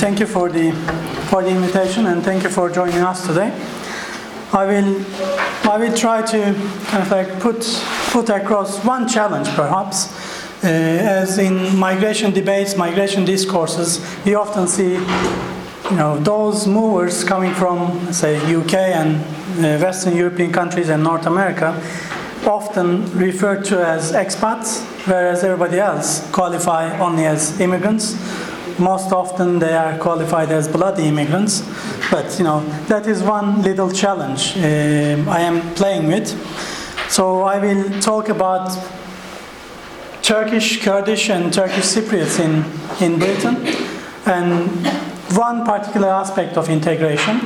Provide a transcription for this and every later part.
thank you for the for the invitation and thank you for joining us today. I will I will try to kind of like put put across one challenge perhaps. Uh, as in migration debates, migration discourses, we often see you know those movers coming from say UK and uh, Western European countries and North America often referred to as expats, whereas everybody else qualify only as immigrants. Most often they are qualified as bloody immigrants, but you know that is one little challenge um, I am playing with. So I will talk about Turkish, Kurdish, and Turkish Cypriots in, in Britain, and one particular aspect of integration.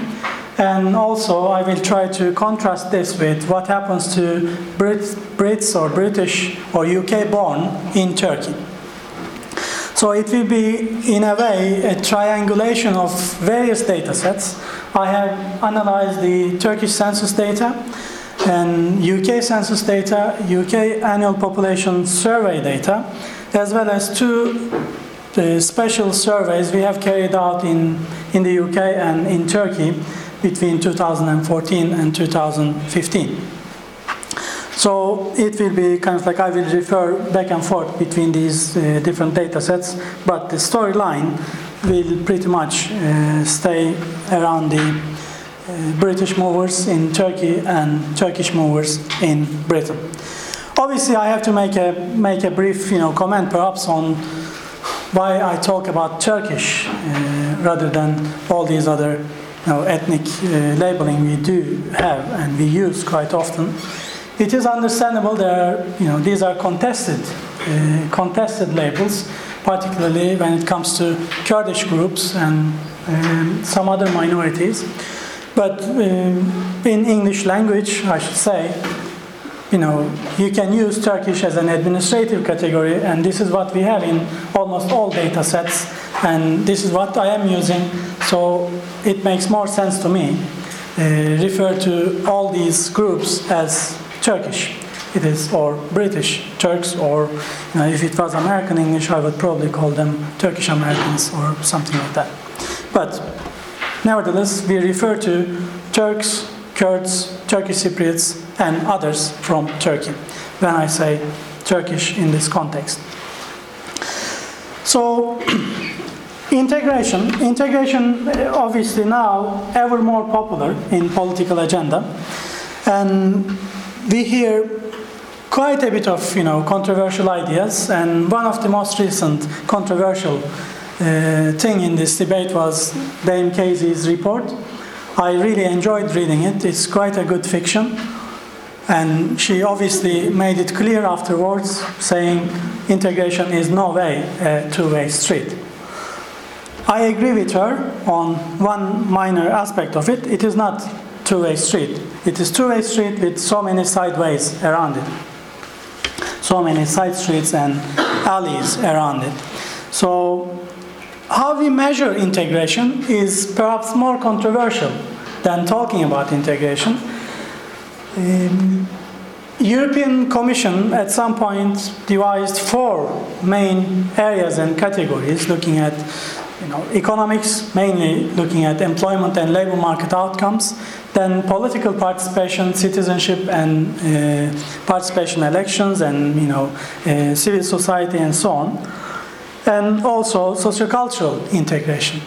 And also, I will try to contrast this with what happens to Brit- Brits or British or UK born in Turkey. So it will be, in a way, a triangulation of various data sets. I have analyzed the Turkish census data and UK census data, UK annual population survey data, as well as two uh, special surveys we have carried out in, in the UK and in Turkey between 2014 and 2015. So it will be kind of like I will refer back and forth between these uh, different data sets, but the storyline will pretty much uh, stay around the uh, British movers in Turkey and Turkish movers in Britain. Obviously, I have to make a make a brief, you know, comment perhaps on why I talk about Turkish uh, rather than all these other you know, ethnic uh, labeling we do have and we use quite often. It is understandable there you know, these are contested, uh, contested labels, particularly when it comes to Kurdish groups and um, some other minorities. But um, in English language, I should say, you know, you can use Turkish as an administrative category, and this is what we have in almost all data sets, and this is what I am using, so it makes more sense to me. Uh, refer to all these groups as Turkish. It is, or British Turks, or you know, if it was American English, I would probably call them Turkish Americans or something like that. But nevertheless, we refer to Turks, Kurds, Turkish Cypriots, and others from Turkey when I say Turkish in this context. So, integration. Integration, uh, obviously, now ever more popular in political agenda, and we hear quite a bit of you know controversial ideas. And one of the most recent controversial uh, thing in this debate was Dame Casey's report. I really enjoyed reading it. It's quite a good fiction. And she obviously made it clear afterwards, saying integration is no way a two way street. I agree with her on one minor aspect of it. It is not two way street. It is two way street with so many sideways around it. So many side streets and alleys around it. So how we measure integration is perhaps more controversial than talking about integration. Um, European Commission at some point devised four main areas and categories looking at you know, economics, mainly looking at employment and labor market outcomes, then political participation, citizenship and uh, participation elections and you know, uh, civil society and so on, and also sociocultural integration.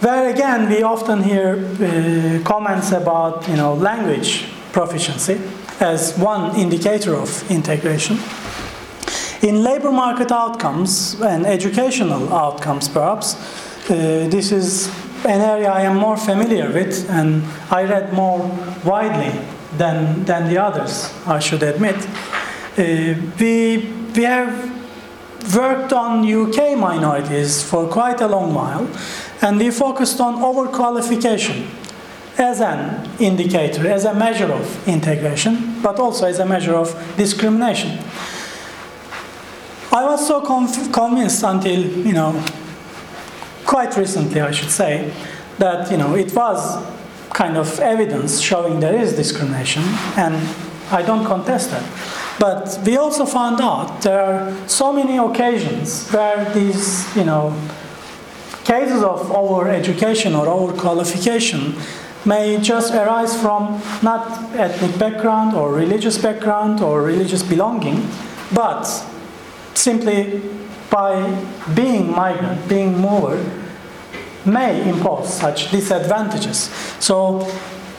Where again we often hear uh, comments about you know, language proficiency as one indicator of integration. In labor market outcomes and educational outcomes, perhaps, uh, this is an area I am more familiar with and I read more widely than, than the others, I should admit. Uh, we, we have worked on UK minorities for quite a long while and we focused on overqualification as an indicator, as a measure of integration, but also as a measure of discrimination. I was so convinced until, you know, quite recently, I should say, that, you know, it was kind of evidence showing there is discrimination, and I don't contest that. But we also found out there are so many occasions where these, you know, cases of over-education or over-qualification may just arise from not ethnic background or religious background or religious belonging, but simply by being migrant, being mover, may impose such disadvantages. So,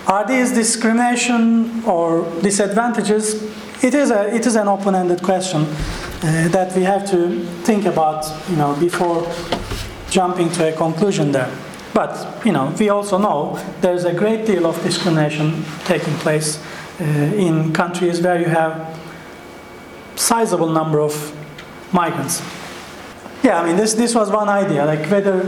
are these discrimination or disadvantages? It is, a, it is an open-ended question uh, that we have to think about, you know, before jumping to a conclusion there. But, you know, we also know there's a great deal of discrimination taking place uh, in countries where you have sizable number of migrants. Yeah, I mean, this, this was one idea, like whether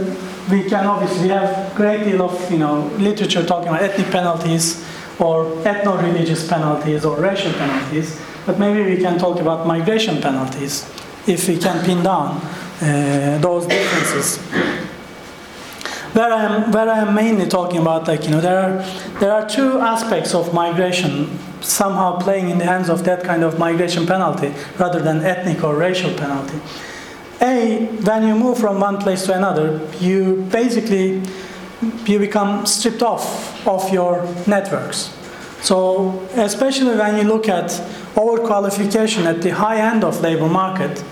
we can obviously have a great deal of, you know, literature talking about ethnic penalties or ethno-religious penalties or racial penalties, but maybe we can talk about migration penalties if we can pin down uh, those differences where I am where I am mainly talking about like you know there are there are two aspects of migration somehow playing in the hands of that kind of migration penalty rather than ethnic or racial penalty. A when you move from one place to another, you basically you become stripped off of your networks. So especially when you look at overqualification at the high end of labor market,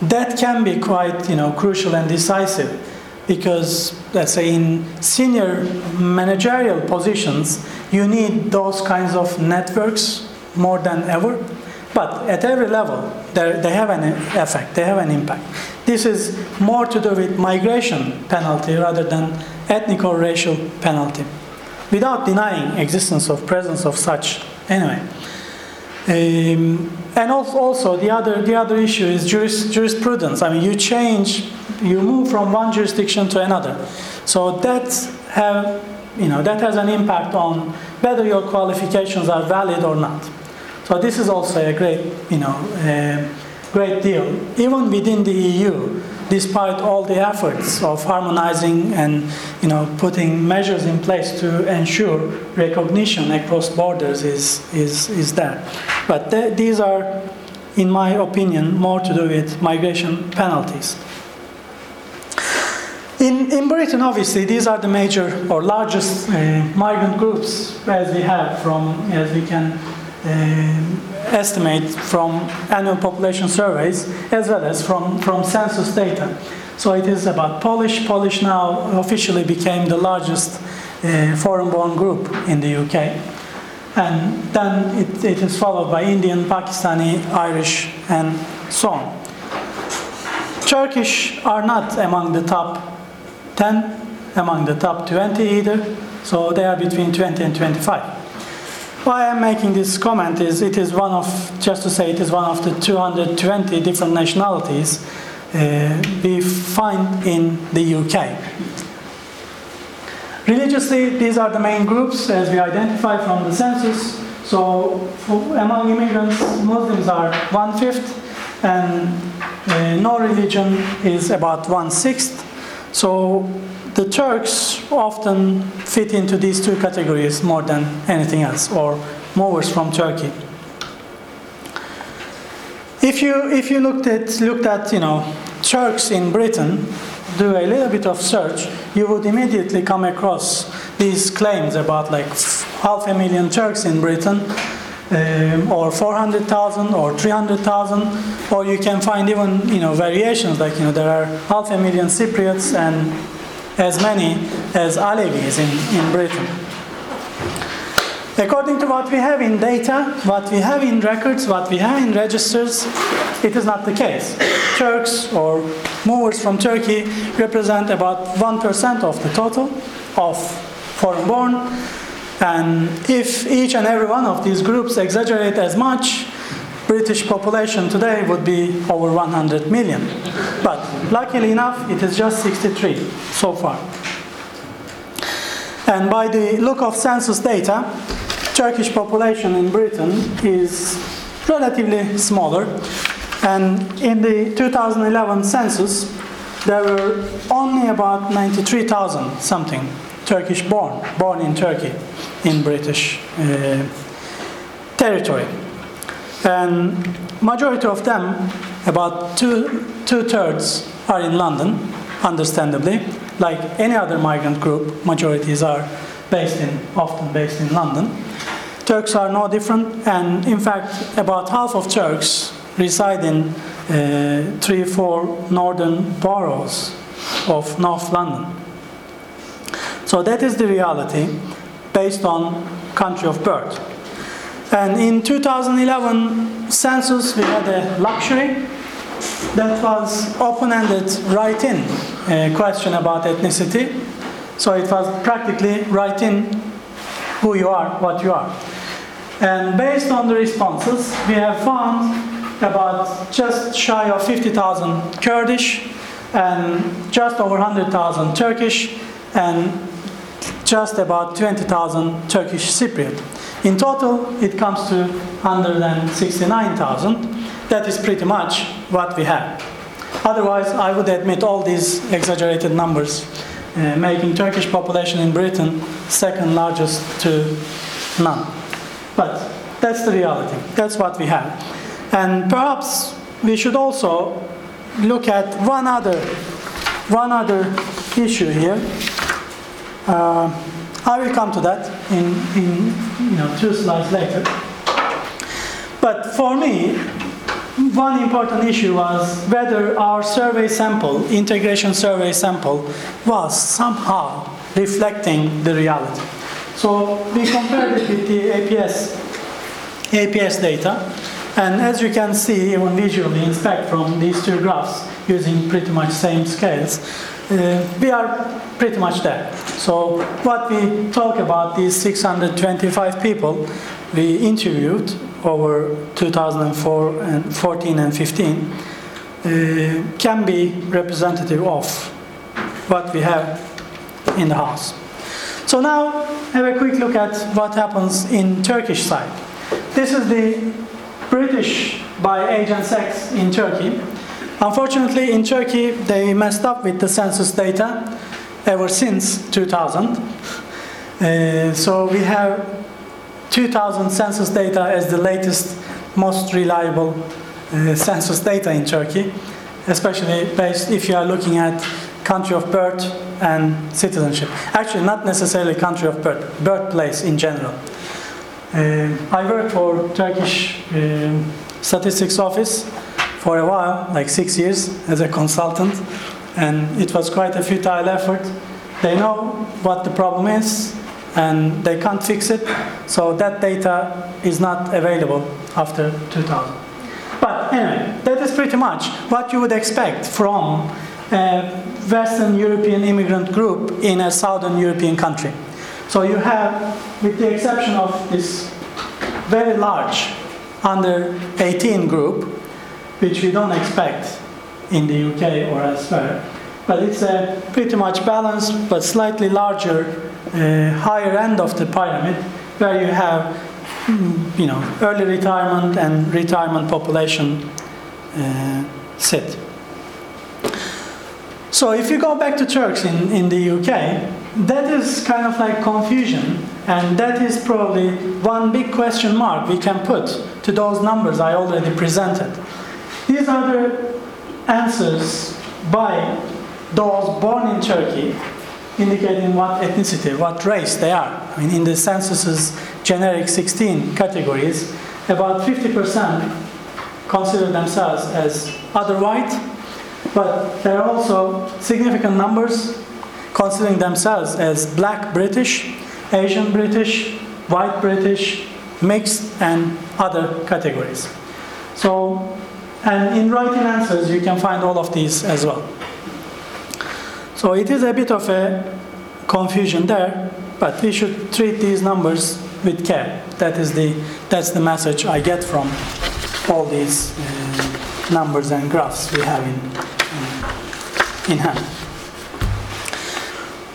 that can be quite you know crucial and decisive because let's say in senior managerial positions you need those kinds of networks more than ever. But at every level they have an effect they have an impact. This is more to do with migration penalty rather than ethnic or racial penalty. Without denying existence of presence of such anyway um, and also, also the other the other issue is juris, jurisprudence i mean you change you move from one jurisdiction to another. So that have you know that has an impact on whether your qualifications are valid or not. So this is also a great you know a great deal. Even within the EU, despite all the efforts of harmonizing and you know putting measures in place to ensure recognition across borders is is is there. But th- these are, in my opinion, more to do with migration penalties. In, in Britain, obviously, these are the major or largest uh, migrant groups as we have from, as we can uh, estimate from annual population surveys, as well as from, from census data. So it is about Polish. Polish now officially became the largest uh, foreign-born group in the UK. And then it, it is followed by Indian, Pakistani, Irish, and so on. Turkish are not among the top 10 among the top 20 either, so they are between 20 and 25. Why I'm making this comment is it is one of, just to say, it is one of the 220 different nationalities uh, we find in the UK. Religiously, these are the main groups as we identify from the census. So, among immigrants, Muslims are one fifth, and uh, no religion is about one sixth. So the Turks often fit into these two categories more than anything else, or movers from Turkey. If you if you looked at looked at you know Turks in Britain, do a little bit of search, you would immediately come across these claims about like half a million Turks in Britain, um, or 400,000 or 300,000 or you can find even you know variations like you know there are half a million Cypriots and as many as Alevis in, in Britain. According to what we have in data, what we have in records, what we have in registers, it is not the case. Turks or movers from Turkey represent about 1% of the total of foreign born and if each and every one of these groups exaggerate as much, British population today would be over 100 million. But luckily enough, it is just 63 so far. And by the look of census data, Turkish population in Britain is relatively smaller. And in the 2011 census, there were only about 93,000 something Turkish born, born in Turkey, in British uh, territory. And majority of them, about two, two thirds, are in London, understandably, like any other migrant group, majorities are based in, often based in London. Turks are no different, and in fact, about half of Turks reside in uh, three, four northern boroughs of North London. So that is the reality based on country of birth. And in 2011 census, we had a luxury that was open-ended write-in question about ethnicity. So it was practically write-in who you are, what you are. And based on the responses, we have found about just shy of 50,000 Kurdish and just over 100,000 Turkish and just about 20,000 Turkish Cypriot. In total, it comes to 169,000. That is pretty much what we have. Otherwise, I would admit all these exaggerated numbers, uh, making Turkish population in Britain second largest to none. But that's the reality. That's what we have. And perhaps we should also look at one other, one other issue here. Uh, I will come to that in, in you know, two slides later. But for me, one important issue was whether our survey sample, integration survey sample, was somehow reflecting the reality. So we compared it with the APS, APS data, and as you can see, even visually inspect from these two graphs using pretty much same scales, uh, we are pretty much there. So what we talk about these 625 people we interviewed over 2004 and 14 and 15 uh, can be representative of what we have in the house. So now have a quick look at what happens in Turkish side. This is the British by age and sex in Turkey. Unfortunately, in Turkey, they messed up with the census data ever since 2000. Uh, so we have 2000 census data as the latest, most reliable uh, census data in Turkey, especially based if you are looking at country of birth and citizenship. Actually, not necessarily country of birth, birthplace in general. Uh, I work for Turkish uh, Statistics Office for a while, like six years, as a consultant, and it was quite a futile effort. They know what the problem is, and they can't fix it, so that data is not available after 2000. But anyway, that is pretty much what you would expect from a Western European immigrant group in a Southern European country. So you have, with the exception of this very large under 18 group, which we don't expect in the UK or elsewhere, but it's a pretty much balanced but slightly larger, uh, higher end of the pyramid, where you have, mm, you know, early retirement and retirement population uh, sit. So if you go back to Turks in, in the UK, that is kind of like confusion, and that is probably one big question mark we can put to those numbers I already presented. These are the answers by those born in Turkey, indicating what ethnicity, what race they are. I mean, in the census's generic 16 categories, about 50% consider themselves as other white, but there are also significant numbers considering themselves as black British, Asian British, white British, mixed, and other categories. So, and in writing answers, you can find all of these as well. So it is a bit of a confusion there, but we should treat these numbers with care. That is the, that's the message I get from all these uh, numbers and graphs we have in, in, in hand.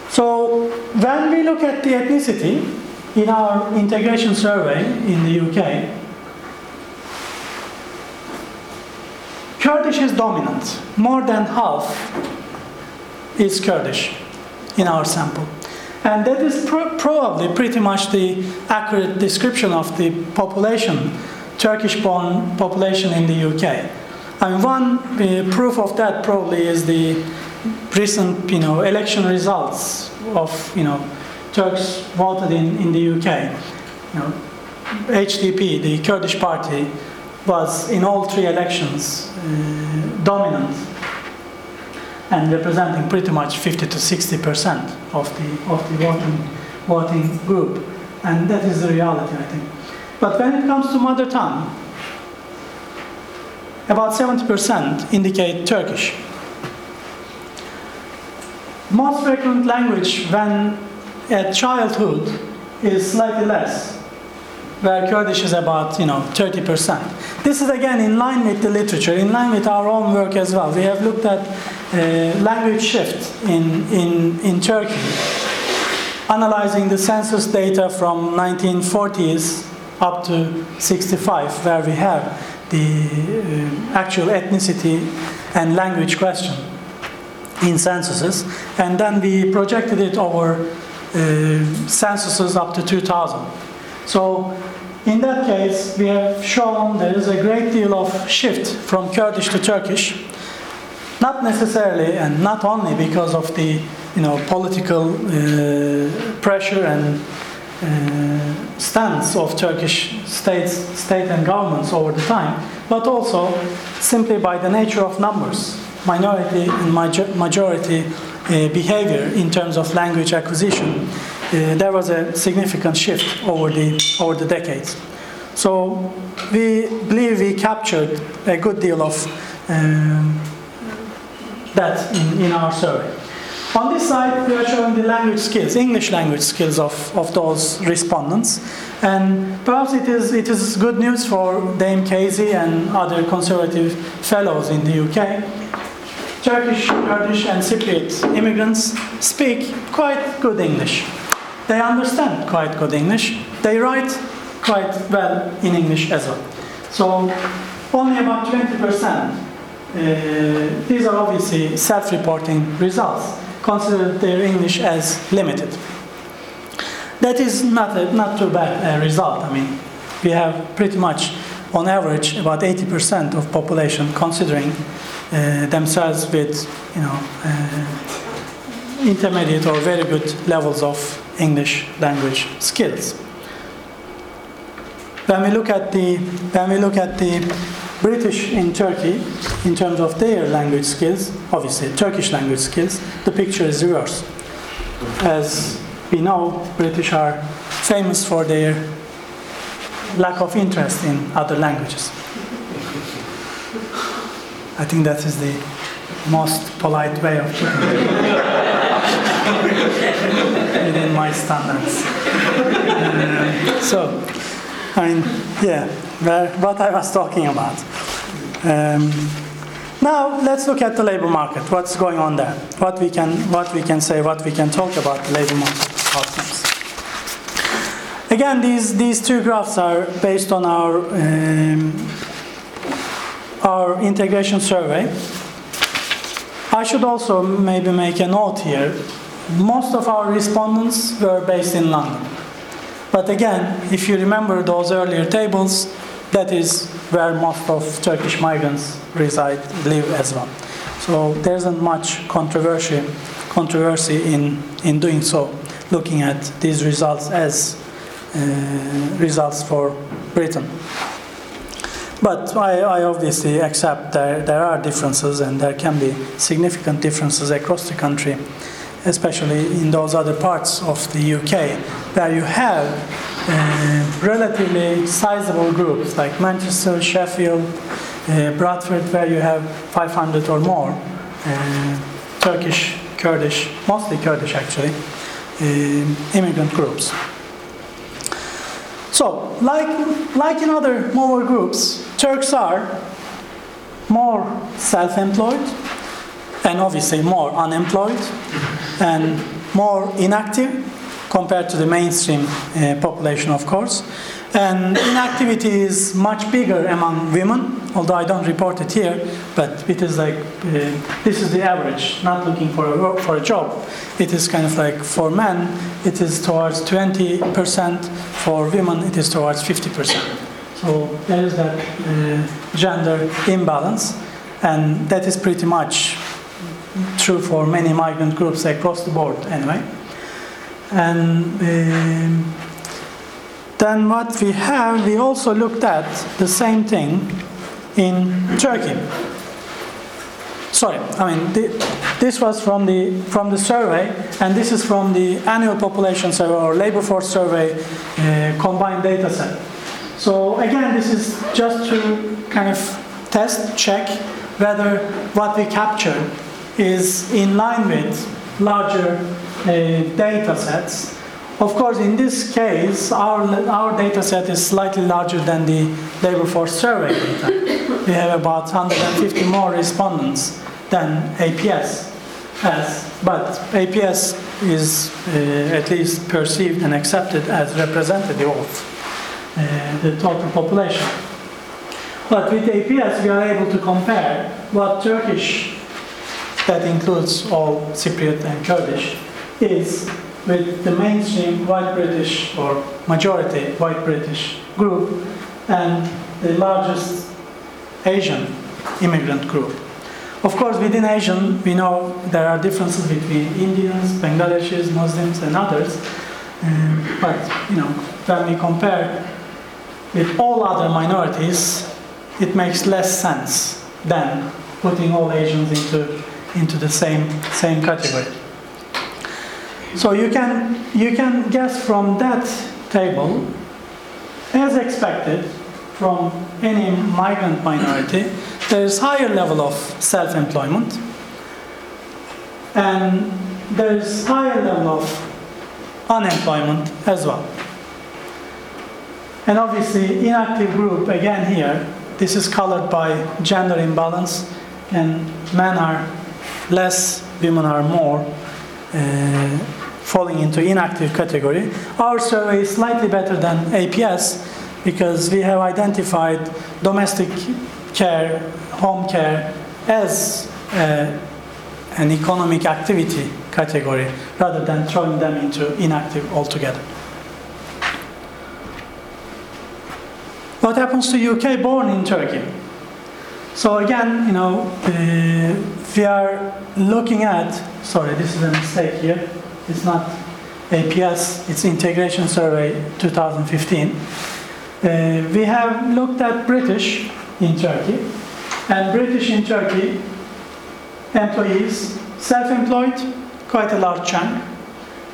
So when we look at the ethnicity in our integration survey in the UK, Kurdish is dominant. More than half is Kurdish in our sample. And that is probably pretty much the accurate description of the population, Turkish born population in the UK. And one uh, proof of that probably is the recent, you know, election results of, you know, Turks voted in, in the UK. You know, HDP, the Kurdish party, was in all three elections uh, dominant and representing pretty much 50 to 60 percent of the of the voting voting group, and that is the reality, I think. But when it comes to mother tongue, about 70 percent indicate Turkish. Most frequent language when at childhood is slightly less, where Kurdish is about you know 30 percent. This is again in line with the literature, in line with our own work as well. We have looked at uh, language shift in, in, in Turkey, analyzing the census data from 1940s up to 65, where we have the uh, actual ethnicity and language question in censuses, and then we projected it over uh, censuses up to 2000. So in that case, we have shown there is a great deal of shift from Kurdish to Turkish, not necessarily and not only because of the you know political uh, pressure and uh, stance of Turkish states, state and governments over the time, but also simply by the nature of numbers, minority and majority uh, behavior in terms of language acquisition uh, there was a significant shift over the, over the decades. So we believe we captured a good deal of um, that in, in our survey. On this side, we are showing the language skills, English language skills of, of those respondents. And perhaps it is, it is good news for Dame Casey and other conservative fellows in the UK. Turkish, Kurdish, and Cypriot immigrants speak quite good English. They understand quite good English. They write quite well in English as well. So only about 20%. Uh, these are obviously self-reporting results. Consider their English as limited. That is not a, not too bad a result. I mean, we have pretty much, on average, about 80% of population considering uh, themselves with, you know, uh, intermediate or very good levels of English language skills. When we look at the when we look at the British in Turkey in terms of their language skills, obviously Turkish language skills, the picture is reversed. As we know, British are famous for their lack of interest in other languages. I think that is the most polite way of putting it within my standards. Uh, so, I mean, yeah, what I was talking about. Um, now let's look at the labor market. What's going on there? What we can, what we can say, what we can talk about the labor market outcomes. Again, these these two graphs are based on our um, our integration survey. I should also maybe make a note here. Most of our respondents were based in London. But again, if you remember those earlier tables, that is where most of Turkish migrants reside, live as well. So there isn't much controversy, controversy in, in doing so, looking at these results as uh, results for Britain. But I, I, obviously accept that there are differences and there can be significant differences across the country especially in those other parts of the UK, where you have uh, relatively sizable groups like Manchester, Sheffield, uh, Bradford, where you have 500 or more uh, Turkish, Kurdish, mostly Kurdish actually, uh, immigrant groups. So, like, like in other more groups, Turks are more self employed and obviously more unemployed and more inactive compared to the mainstream uh, population, of course. And inactivity is much bigger among women, although I don't report it here, but it is like uh, this is the average, not looking for a, for a job. It is kind of like for men, it is towards 20%, for women, it is towards 50%. So there is that uh, gender imbalance, and that is pretty much true for many migrant groups across the board anyway. And um, then what we have, we also looked at the same thing in Turkey. Sorry, I mean the, this was from the from the survey, and this is from the annual population survey or labor force survey uh, combined data set. So again, this is just to kind of test, check whether what we capture is in line with larger uh, data sets. Of course, in this case, our, our data set is slightly larger than the labor force survey data. We have about 150 more respondents than APS has, but APS is uh, at least perceived and accepted as representative of uh, the total population. But with APS, we are able to compare what Turkish, that includes all Cypriot and Kurdish, is with the mainstream white British or majority white British group and the largest Asian immigrant group. Of course, within Asian, we know there are differences between Indians, Bangladeshis, Muslims, and others. Um, but you know, when we compare with all other minorities, it makes less sense than putting all Asians into into the same same category. So you can you can guess from that table, as expected, from any migrant minority, there is higher level of self-employment, and there is higher level of unemployment as well. And obviously, inactive group again here. This is colored by gender imbalance, and men are less, women are more. Uh, falling into inactive category. Our survey is slightly better than APS because we have identified domestic care, home care as uh, an economic activity category rather than throwing them into inactive altogether. What happens to UK born in Turkey? So again, you know, uh, we are looking at, sorry, this is a mistake here. It's not APS, it's Integration Survey 2015. Uh, we have looked at British in Turkey, and British in Turkey employees, self-employed, quite a large chunk.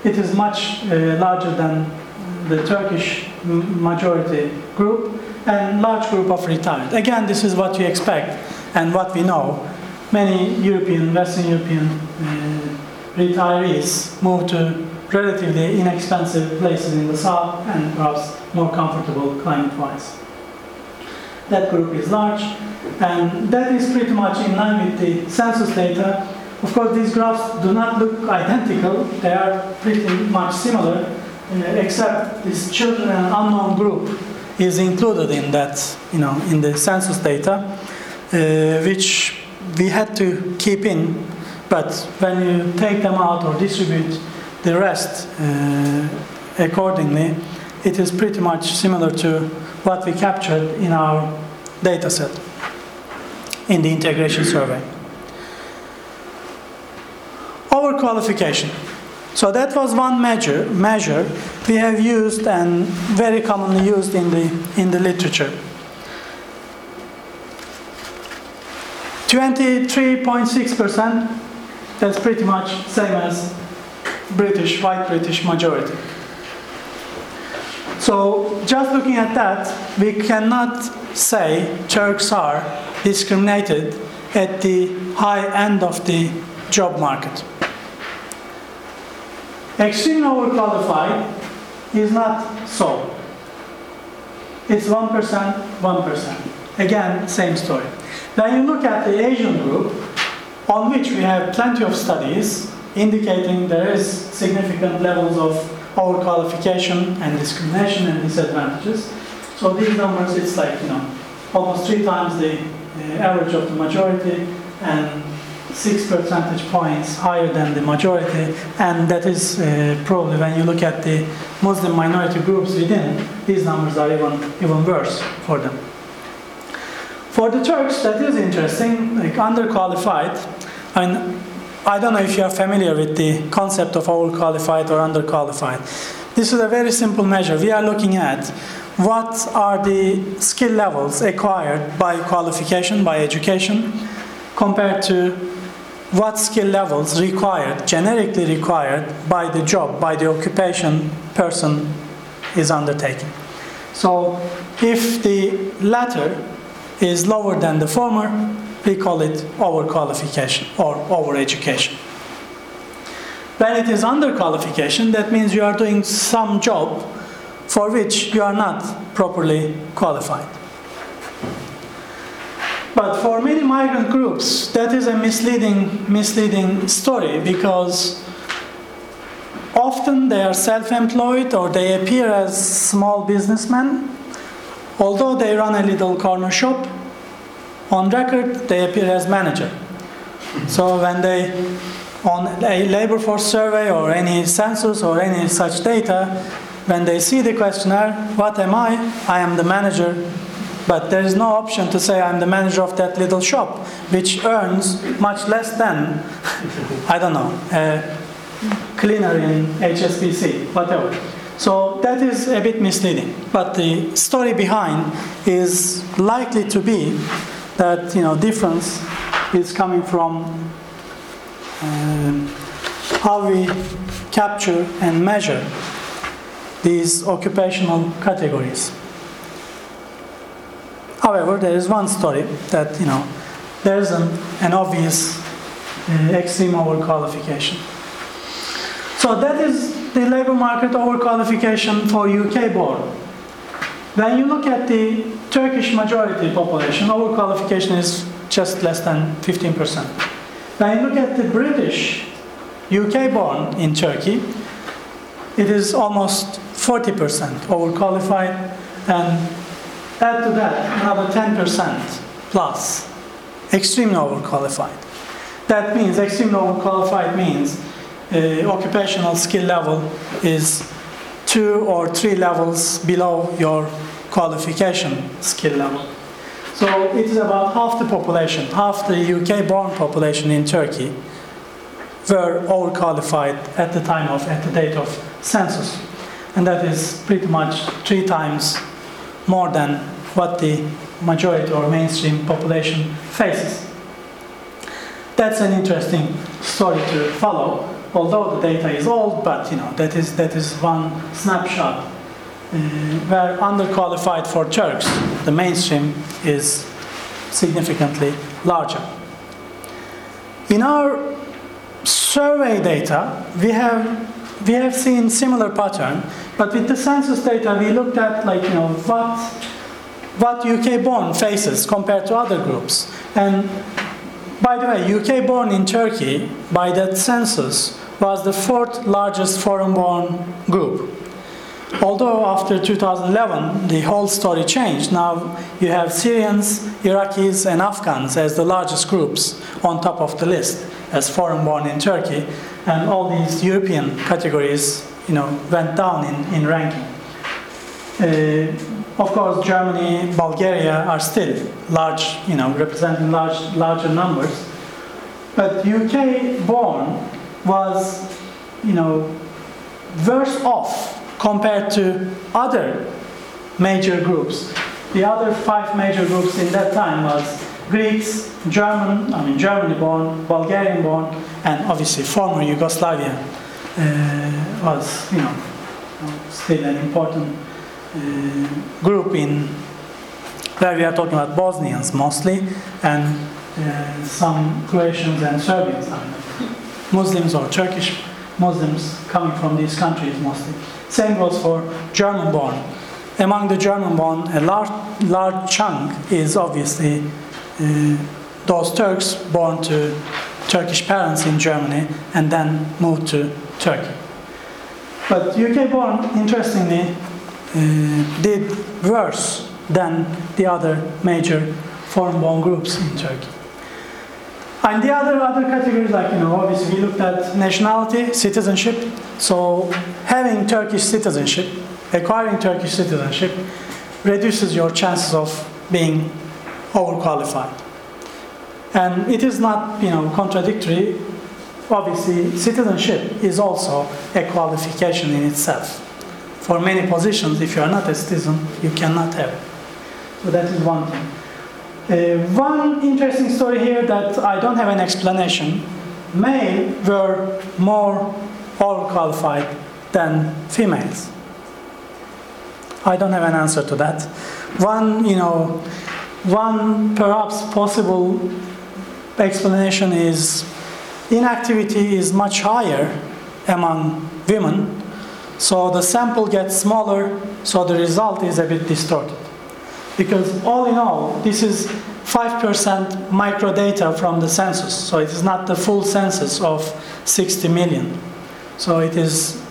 It is much uh, larger than the Turkish majority group, and large group of retired. Again, this is what we expect and what we know. Many European, Western European uh, retirees move to relatively inexpensive places in the south and perhaps more comfortable climate-wise. That group is large, and that is pretty much in line with the census data. Of course, these graphs do not look identical; they are pretty much similar, uh, except this children and unknown group is included in that, you know, in the census data, uh, which we had to keep in but when you take them out or distribute the rest uh, accordingly, it is pretty much similar to what we captured in our data set in the integration survey. Overqualification. So that was one measure, measure we have used and very commonly used in the, in the literature. 23.6% that's pretty much same as British, white British majority. So just looking at that, we cannot say Turks are discriminated at the high end of the job market. Extreme overqualified is not so. It's 1%, 1%. Again, same story. When you look at the Asian group, on which we have plenty of studies indicating there is significant levels of overqualification and discrimination and disadvantages. So these numbers, it's like, you know, almost three times the, the average of the majority and six percentage points higher than the majority. And that is uh, probably when you look at the Muslim minority groups within, these numbers are even, even worse for them. For the Turks, that is interesting, like underqualified. And I don't know if you are familiar with the concept of overqualified or underqualified. This is a very simple measure. We are looking at what are the skill levels acquired by qualification, by education, compared to what skill levels required, generically required by the job, by the occupation person is undertaking. So if the latter is lower than the former, we call it overqualification or overeducation. When it is underqualification, that means you are doing some job for which you are not properly qualified. But for many migrant groups, that is a misleading, misleading story because often they are self employed or they appear as small businessmen. Although they run a little corner shop, on record they appear as manager. So when they on a labor force survey or any census or any such data, when they see the questionnaire, what am I? I am the manager. But there is no option to say I'm the manager of that little shop, which earns much less than, I don't know, a cleaner in HSBC, whatever. So that is a bit misleading. But the story behind is likely to be that you know difference is coming from um, how we capture and measure these occupational categories. However, there is one story that you know there is an, an obvious uh, extreme overqualification. So that is the labor market overqualification for UK born. When you look at the Turkish majority population, overqualification is just less than 15%. When you look at the British UK born in Turkey, it is almost 40% overqualified, and add to that another 10% plus extremely overqualified. That means extremely overqualified means uh, occupational skill level is two or three levels below your qualification skill level. So it is about half the population, half the UK born population in Turkey were overqualified at the time of, at the date of census. And that is pretty much three times more than what the majority or mainstream population faces. That's an interesting story to follow, although the data is old, but you know, that is, that is one snapshot uh, where underqualified for Turks, the mainstream is significantly larger. In our survey data, we have we have seen similar pattern, but with the census data, we looked at like you know what what UK born faces compared to other groups. And by the way, UK born in Turkey by that census was the fourth largest foreign born group. Although after 2011 the whole story changed, now you have Syrians, Iraqis, and Afghans as the largest groups on top of the list as foreign born in Turkey, and all these European categories, you know, went down in, in ranking. Uh, of course, Germany, Bulgaria are still large, you know, representing large, larger numbers. But UK born was, you know, worse off compared to other major groups. The other five major groups in that time was Greeks, German, I mean Germany born, Bulgarian born, and obviously former Yugoslavia uh, was, you know, still an important group in where we are talking about Bosnians mostly, and uh, some Croatians and Serbians, Muslims or Turkish Muslims coming from these countries mostly. Same goes for German born. Among the German born, a large, large chunk is obviously uh, those Turks born to Turkish parents in Germany and then moved to Turkey. But UK born, interestingly, Uh, did worse than the other major foreign born groups in Turkey. And the other other categories, like you know, obviously we looked at nationality, citizenship. So having Turkish citizenship, acquiring Turkish citizenship, reduces your chances of being overqualified. And it is not, you know, contradictory. obviously citizenship is also a qualification in itself. For many positions, if you are not a citizen, you cannot have. So that is one thing. Uh, one interesting story here that I don't have an explanation. Male were more overqualified than females. I don't have an answer to that. One, you know, one perhaps possible explanation is inactivity is much higher among women, so the sample gets smaller, so the result is a bit distorted. Because all in all, this is 5% microdata from the census, so it is not the full census of 60 million. So it is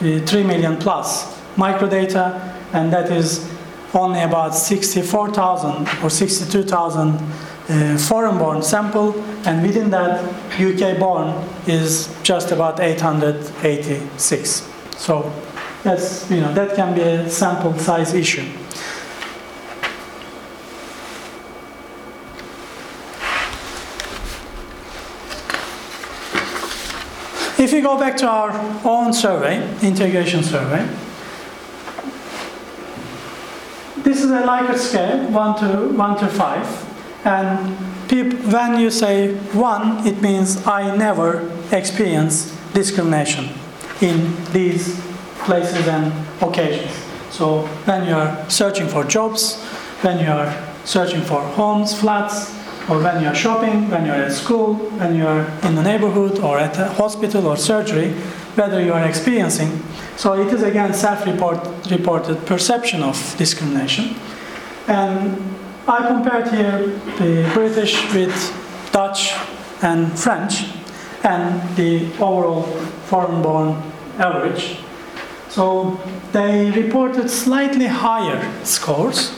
uh, 3 million plus microdata, and that is only about 64,000 or 62,000 uh, foreign-born sample, and within that, UK-born is just about 886. So that's you know that can be a sample size issue. If we go back to our own survey, integration survey, this is a Likert scale, 1 to, 1 to 5. And when you say 1, it means I never experience discrimination in these places and occasions. So when you are searching for jobs, when you are searching for homes, flats, or when you are shopping, when you are at school, when you are in the neighborhood or at a hospital or surgery, whether you are experiencing. So it is again self-reported perception of discrimination. And I compared here the British with Dutch and French and the overall foreign-born average. So they reported slightly higher scores.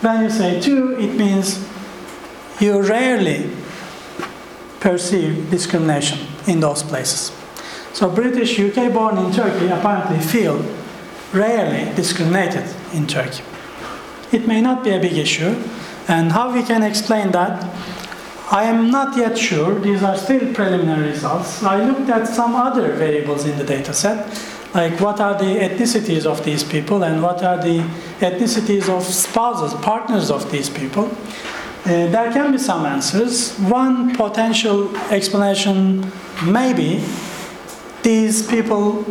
When you say two, it means you rarely perceive discrimination in those places. So British UK born in Turkey apparently feel rarely discriminated in Turkey. It may not be a big issue, and how we can explain that, I am not yet sure. These are still preliminary results. I looked at some other variables in the data set, like what are the ethnicities of these people and what are the ethnicities of spouses, partners of these people. Uh, there can be some answers. One potential explanation may be these people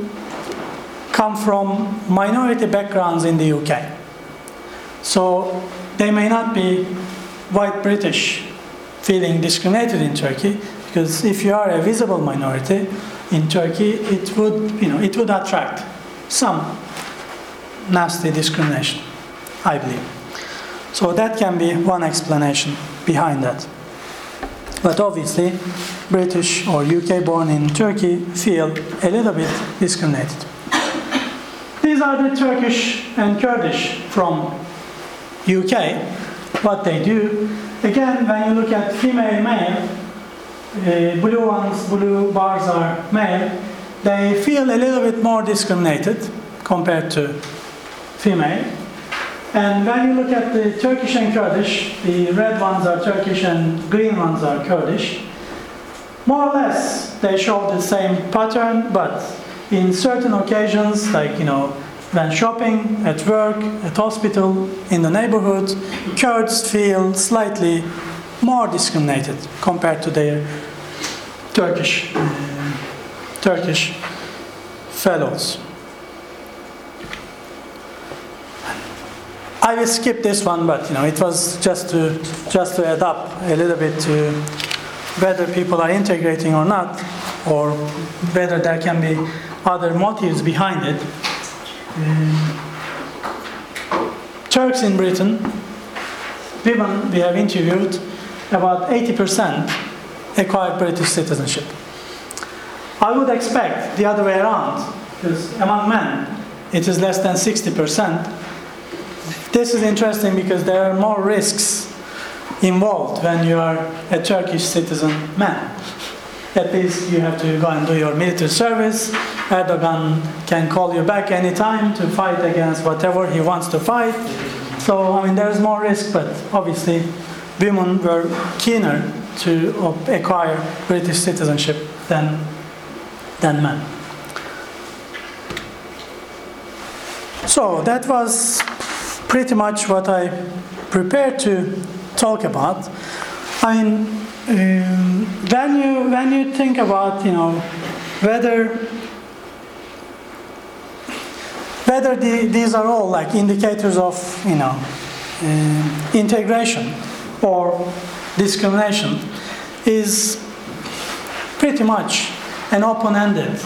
come from minority backgrounds in the UK. So they may not be white British feeling discriminated in Turkey because if you are a visible minority in Turkey, it would, you know, it would attract some nasty discrimination, I believe. So that can be one explanation behind that. But obviously, British or UK born in Turkey feel a little bit discriminated. These are the Turkish and Kurdish from UK. What they do, again, when you look at female male, uh, blue ones, blue bars are male, they feel a little bit more discriminated compared to female. And when you look at the Turkish and Kurdish, the red ones are Turkish and green ones are Kurdish. More or less, they show the same pattern, but in certain occasions, like you know, when shopping, at work, at hospital, in the neighborhood, Kurds feel slightly more discriminated compared to their Turkish uh, Turkish fellows. I will skip this one, but you know, it was just to just to add up a little bit to whether people are integrating or not, or whether there can be other motives behind it. Um, Turks in Britain, women we have interviewed, about 80% acquired British citizenship. I would expect the other way around, because among men it is less than 60%. This is interesting because there are more risks involved when you are a Turkish citizen man. At least you have to go and do your military service. Erdogan can call you back anytime to fight against whatever he wants to fight. So, I mean, there's more risk, but obviously, women were keener to acquire British citizenship than, than men. So that was pretty much what I prepared to talk about. I mean, um, when you when you think about you know whether whether the, these are all like indicators of you know uh, integration or discrimination is pretty much an open-ended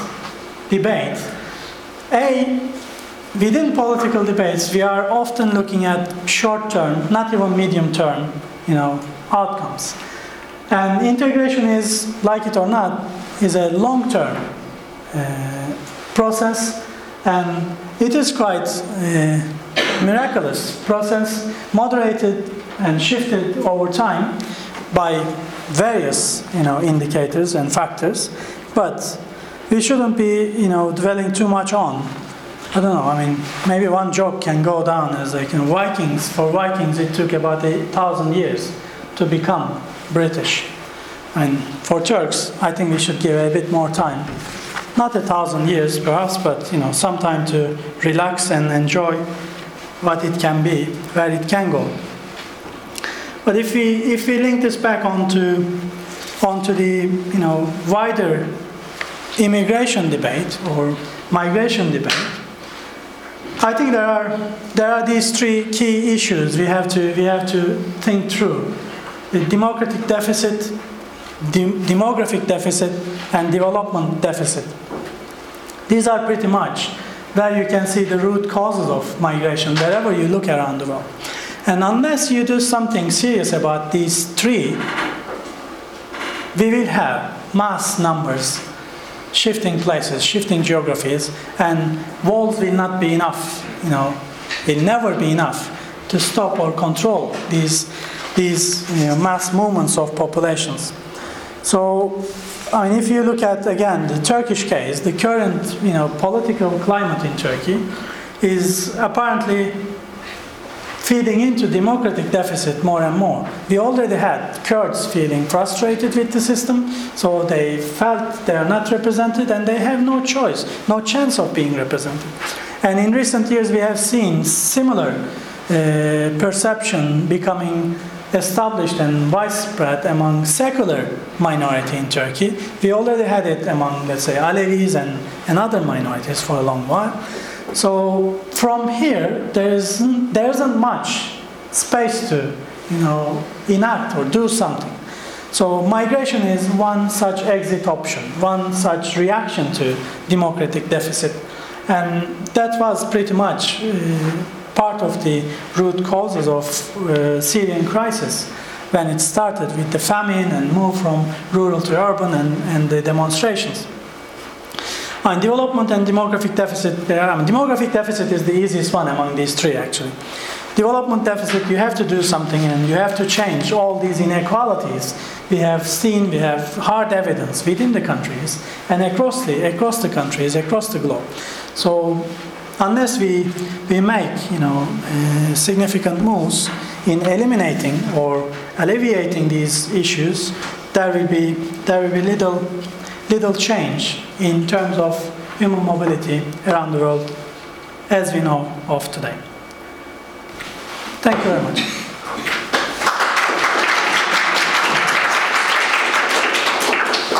debate. A, within political debates, we are often looking at short-term, not even medium-term, you know, outcomes. And integration is, like it or not, is a long-term uh, process, and it is quite uh, miraculous process, moderated and shifted over time by various you know, indicators and factors, but we shouldn't be you know, dwelling too much on. I don't know, I mean, maybe one joke can go down as like, you know, Vikings, for Vikings it took about a thousand years to become British. And for Turks, I think we should give a bit more time. Not a thousand years perhaps, but you know, some time to relax and enjoy what it can be, where it can go. But if we if we link this back onto onto the you know wider immigration debate or migration debate, I think there are there are these three key issues we have to we have to think through: the democratic deficit, de- demographic deficit, and development deficit. These are pretty much where you can see the root causes of migration wherever you look around the world. And unless you do something serious about these three, we will have mass numbers shifting places, shifting geographies, and walls will not be enough, you know, will never be enough to stop or control these, these you know, mass movements of populations. So, I mean, if you look at again the Turkish case, the current you know political climate in Turkey is apparently feeding into democratic deficit more and more. We already had Kurds feeling frustrated with the system, so they felt they are not represented and they have no choice, no chance of being represented. And in recent years, we have seen similar uh, perception becoming established and widespread among secular minority in Turkey. We already had it among, let's say, Alevis and, and other minorities for a long while. So from here, there isn't, there isn't much space to, you know, enact or do something. So migration is one such exit option, one such reaction to democratic deficit, and that was pretty much uh, part of the root causes of uh, Syrian crisis when it started with the famine and moved from rural to urban and, and the demonstrations. And development and demographic deficit, I mean, demographic deficit is the easiest one among these three actually. Development deficit, you have to do something and you have to change all these inequalities. We have seen, we have hard evidence within the countries and across the, across the countries, across the globe. So unless we, we make you know, uh, significant moves in eliminating or alleviating these issues, there will be, there will be little little change in terms of human mobility around the world as we know of today. Thank you very much.